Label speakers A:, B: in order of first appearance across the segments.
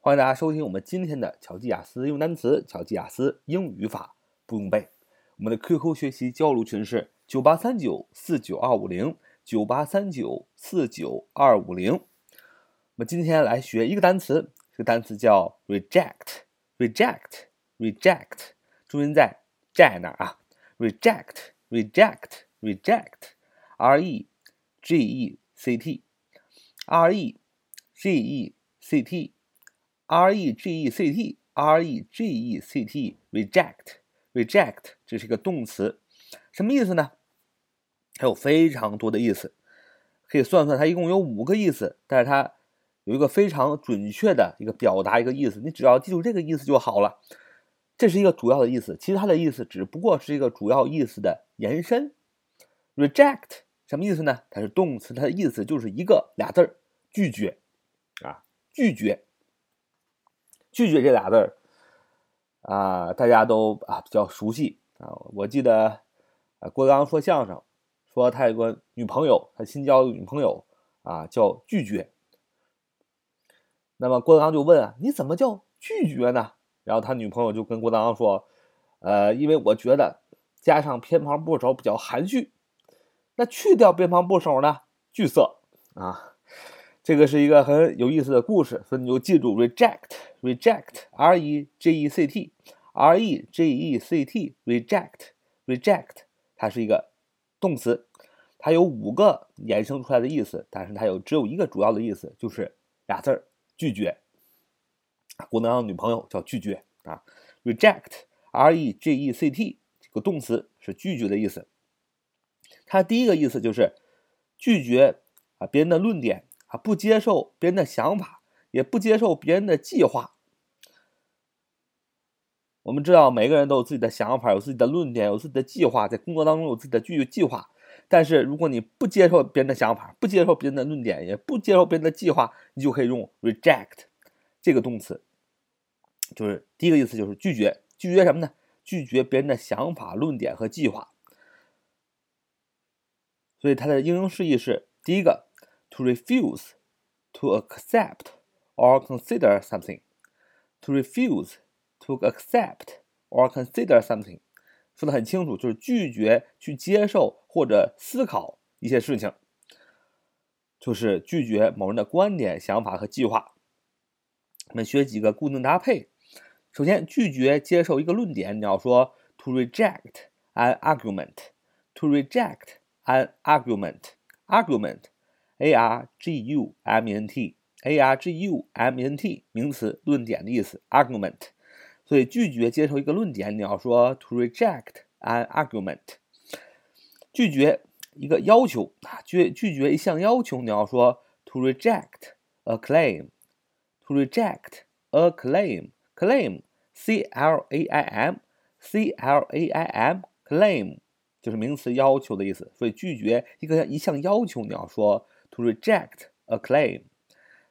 A: 欢迎大家收听我们今天的巧记雅思用单词、巧记雅思英语语法不用背。我们的 QQ 学习交流群是九八三九四九二五零九八三九四九二五零。我们今天来学一个单词，这个单词叫 reject，reject，reject，重音在 j 那儿啊，reject，reject，reject，r e g e c t，r e g e c t。R e g e c t r e g e c t reject reject 这是一个动词，什么意思呢？它有非常多的意思，可以算算它一共有五个意思，但是它有一个非常准确的一个表达一个意思，你只要记住这个意思就好了。这是一个主要的意思，其他的意思只不过是一个主要意思的延伸。reject 什么意思呢？它是动词，它的意思就是一个俩字儿，拒绝啊，拒绝。拒绝这俩字儿啊，大家都啊比较熟悉啊。我记得啊，郭德纲说相声，说他有个女朋友，他新交的女朋友啊叫拒绝。那么郭德纲就问啊，你怎么叫拒绝呢？然后他女朋友就跟郭德纲说，呃，因为我觉得加上偏旁部首比较含蓄，那去掉偏旁部首呢，拒色啊。这个是一个很有意思的故事，所以你就记住 reject reject，r e j e c t，r e j e c t，reject，reject，它是一个动词，它有五个衍生出来的意思，但是它有只有一个主要的意思，就是俩字儿拒绝。郭德纲女朋友叫拒绝啊，reject，r e j e c t 这个动词是拒绝的意思。它第一个意思就是拒绝啊别人的论点。啊，不接受别人的想法，也不接受别人的计划。我们知道，每个人都有自己的想法，有自己的论点，有自己的计划，在工作当中有自己的具计划。但是，如果你不接受别人的想法，不接受别人的论点，也不接受别人的计划，你就可以用 reject 这个动词，就是第一个意思就是拒绝，拒绝什么呢？拒绝别人的想法、论点和计划。所以，它的应用释义是第一个。to refuse to accept or consider something. To refuse to accept or consider something，说的很清楚，就是拒绝去接受或者思考一些事情，就是拒绝某人的观点、想法和计划。我们学几个固定搭配。首先，拒绝接受一个论点，你要说 to reject an argument。To reject an argument，argument，a r g u m e n t，argument, t，a r g u m e n t，名词，论点的意思，argument。所以拒绝接受一个论点，你要说 to reject an argument。拒绝一个要求啊，拒拒绝一项要求，你要说 to reject a claim。to reject a claim，claim，c l a i m，c l a i m，claim 就是名词，要求的意思。所以拒绝一个一项要求，你要说。To reject a claim，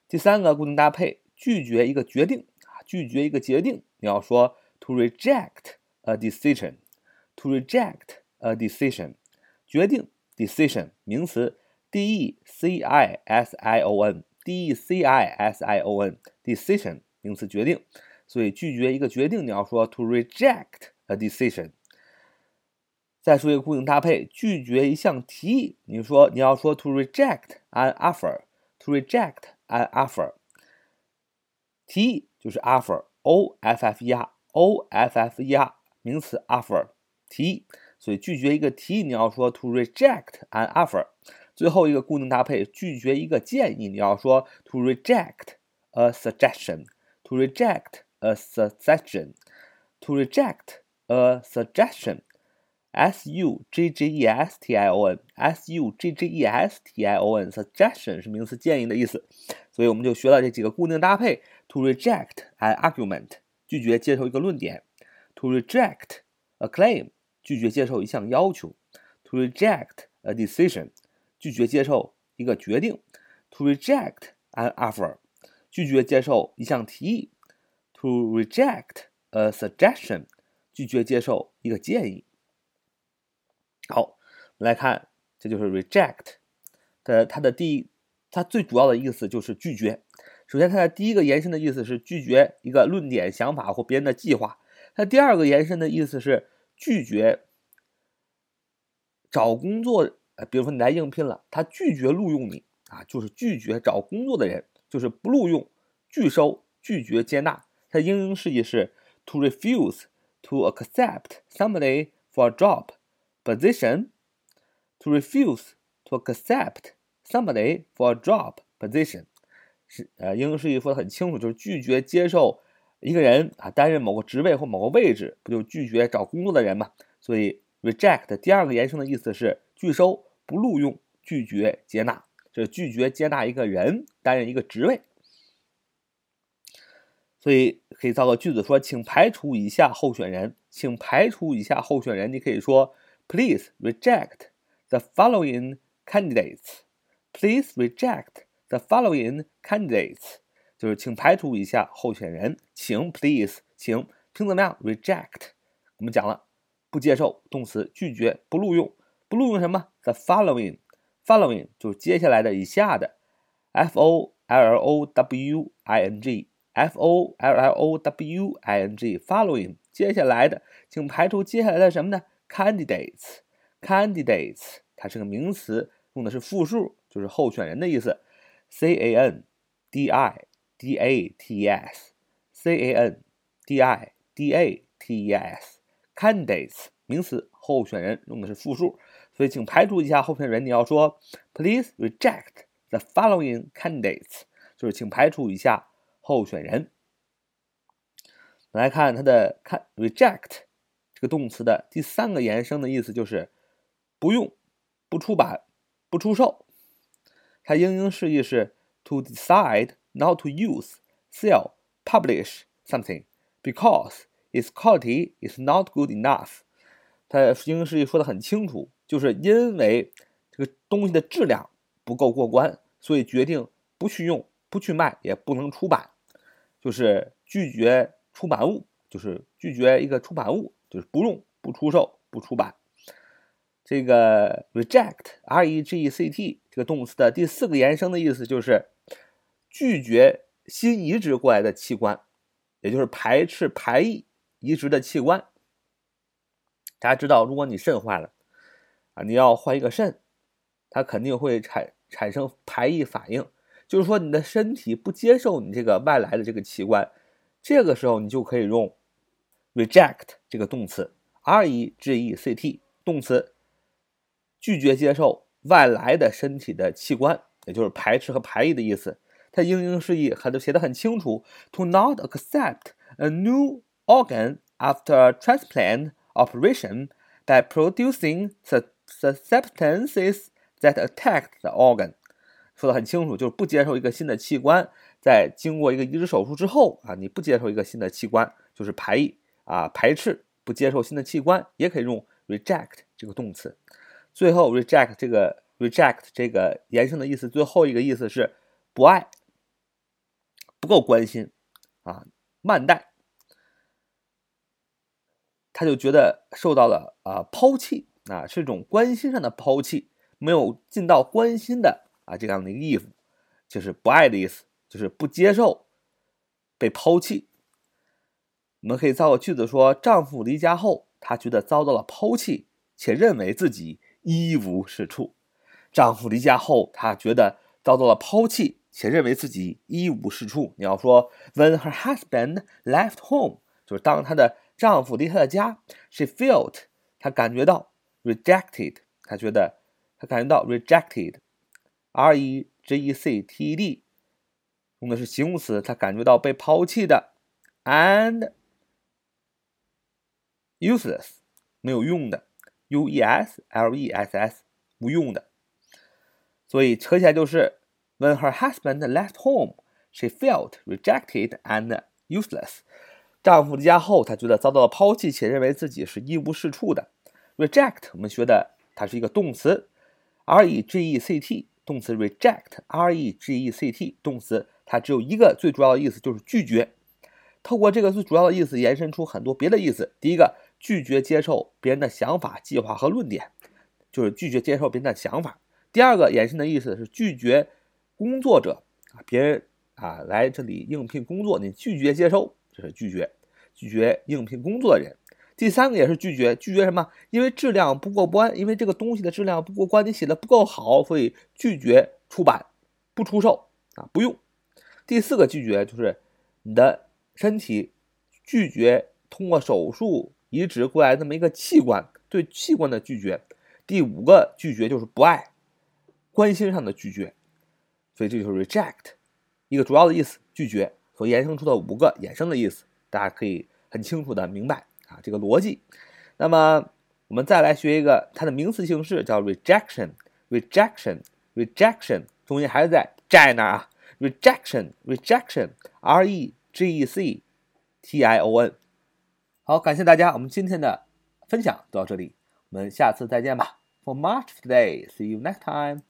A: 第三个固定搭配，拒绝一个决定啊，拒绝一个决定，你要说 to reject a decision。To reject a decision，决定 decision 名词，d e c i s i o n，d e c i s i o n，decision 名词决定，所以拒绝一个决定，你要说 to reject a decision。再说一个固定搭配，拒绝一项提议。你说你要说 to reject an offer，to reject an offer。提议就是 offer，o f f e r，o f f e r，名词 offer，提议。所以拒绝一个提议，你要说 to reject an offer。最后一个固定搭配，拒绝一个建议，你要说 to reject a suggestion，to reject a suggestion，to reject a suggestion。 S U G G E S T I O N，S U G G E S T I O N，suggestion 是名词建议的意思，所以我们就学了这几个固定搭配：to reject an argument，拒绝接受一个论点；to reject a claim，拒绝接受一项要求；to reject a decision，拒绝接受一个决定；to reject an offer，拒绝接受一项提议；to reject a suggestion，拒绝接受一个建议。 好，我们来看，这就是 reject 的它的第，它最主要的意思就是拒绝。首先，它的第一个延伸的意思是拒绝一个论点、想法或别人的计划；它第二个延伸的意思是拒绝找工作。呃，比如说你来应聘了，他拒绝录用你啊，就是拒绝找工作的人，就是不录用、拒收、拒绝接纳。它英英释义是 to refuse to accept somebody for a job position。to refuse to accept somebody for a job position。是呃，英英释义说的很清楚，就是拒绝接受一个人啊担任某个职位或某个位置，不就拒绝找工作的人嘛？所以 reject 第二个延伸的意思是拒收、不录用、拒绝接纳，就是拒绝接纳一个人担任一个职位。所以可以造个句子说，请排除以下候选人，请排除以下候选人。你可以说 ，Please reject the following candidates. Please reject. The following candidates 就是请排除以下候选人，请 please 请请怎么样？reject 我们讲了，不接受动词拒绝不录用，不录用什么？The following following 就是接下来的以下的，f o l l o w i n g f o l l o w i n g following 接下来的，请排除接下来的什么呢 ？candidates candidates 它是个名词，用的是复数，就是候选人的意思。C A N D I D A T E S，C A N D I D A T E S，candidates 名词，候选人用的是复数，所以请排除一下候选人。你要说 Please reject the following candidates，就是请排除一下候选人。来看它的看 reject 这个动词的第三个延伸的意思就是不用、不出版、不出售。它英英释义是 to decide not to use, sell, publish something because its quality is not good enough。它英英释义说的很清楚，就是因为这个东西的质量不够过关，所以决定不去用、不去卖，也不能出版，就是拒绝出版物，就是拒绝一个出版物，就是不用、不出售、不出版。这个 reject，r e g e c t 这个动词的第四个延伸的意思就是拒绝新移植过来的器官，也就是排斥排异移植的器官。大家知道，如果你肾坏了啊，你要换一个肾，它肯定会产产生排异反应，就是说你的身体不接受你这个外来的这个器官，这个时候你就可以用 reject 这个动词，r e g e c t 动词。拒绝接受外来的身体的器官，也就是排斥和排异的意思。它英英释义很都写的很清楚：to not accept a new organ after transplant operation by producing the the substances that attack the organ。说的很清楚，就是不接受一个新的器官，在经过一个移植手术之后啊，你不接受一个新的器官，就是排异啊，排斥不接受新的器官，也可以用 reject 这个动词。最后，reject 这个 reject 这个延伸的意思，最后一个意思是不爱、不够关心啊，慢待，他就觉得受到了啊抛弃啊，是一种关心上的抛弃，没有尽到关心的啊这样的一个意思，就是不爱的意思，就是不接受被抛弃。我们可以造个句子说：丈夫离家后，她觉得遭到了抛弃，且认为自己。一无是处。丈夫离家后，她觉得遭到了抛弃，且认为自己一无是处。你要说，When her husband left home，就是当她的丈夫离她的家，she felt，她感觉到 rejected，她觉得她感觉到 rejected，r e j e c t e d，用的是形容词，她感觉到被抛弃的，and useless，没有用的。，U-E-S-L-E-S-S，无用的，所以扯起来就是 When her husband left home, she felt rejected and useless。丈夫离家后，她觉得遭到了抛弃，且认为自己是一无是处的。Reject 我们学的它是一个动词，r-e-g-e-c-t 动词 reject，r-e-g-e-c-t 动词它只有一个最主要的意思就是拒绝。透过这个最主要的意思延伸出很多别的意思。第一个。拒绝接受别人的想法、计划和论点，就是拒绝接受别人的想法。第二个延伸的意思是拒绝工作者啊，别人啊来这里应聘工作，你拒绝接收，这是拒绝拒绝应聘工作的人。第三个也是拒绝，拒绝什么？因为质量不过关，因为这个东西的质量不过关，你写的不够好，所以拒绝出版，不出售啊，不用。第四个拒绝就是你的身体拒绝通过手术移植过来这么一个器官，对器官的拒绝。第五个拒绝就是不爱，关心上的拒绝。所以这就是 reject 一个主要的意思，拒绝所衍生出的五个衍生的意思，大家可以很清楚的明白。啊，这个逻辑。那么我们再来学一个它的名词形式，叫 rejection，rejection，rejection，中间还是在在那儿啊，rejection，rejection，r e g e c t i o n。好，感谢大家，我们今天的分享就到这里，我们下次再见吧。For much today, see you next time.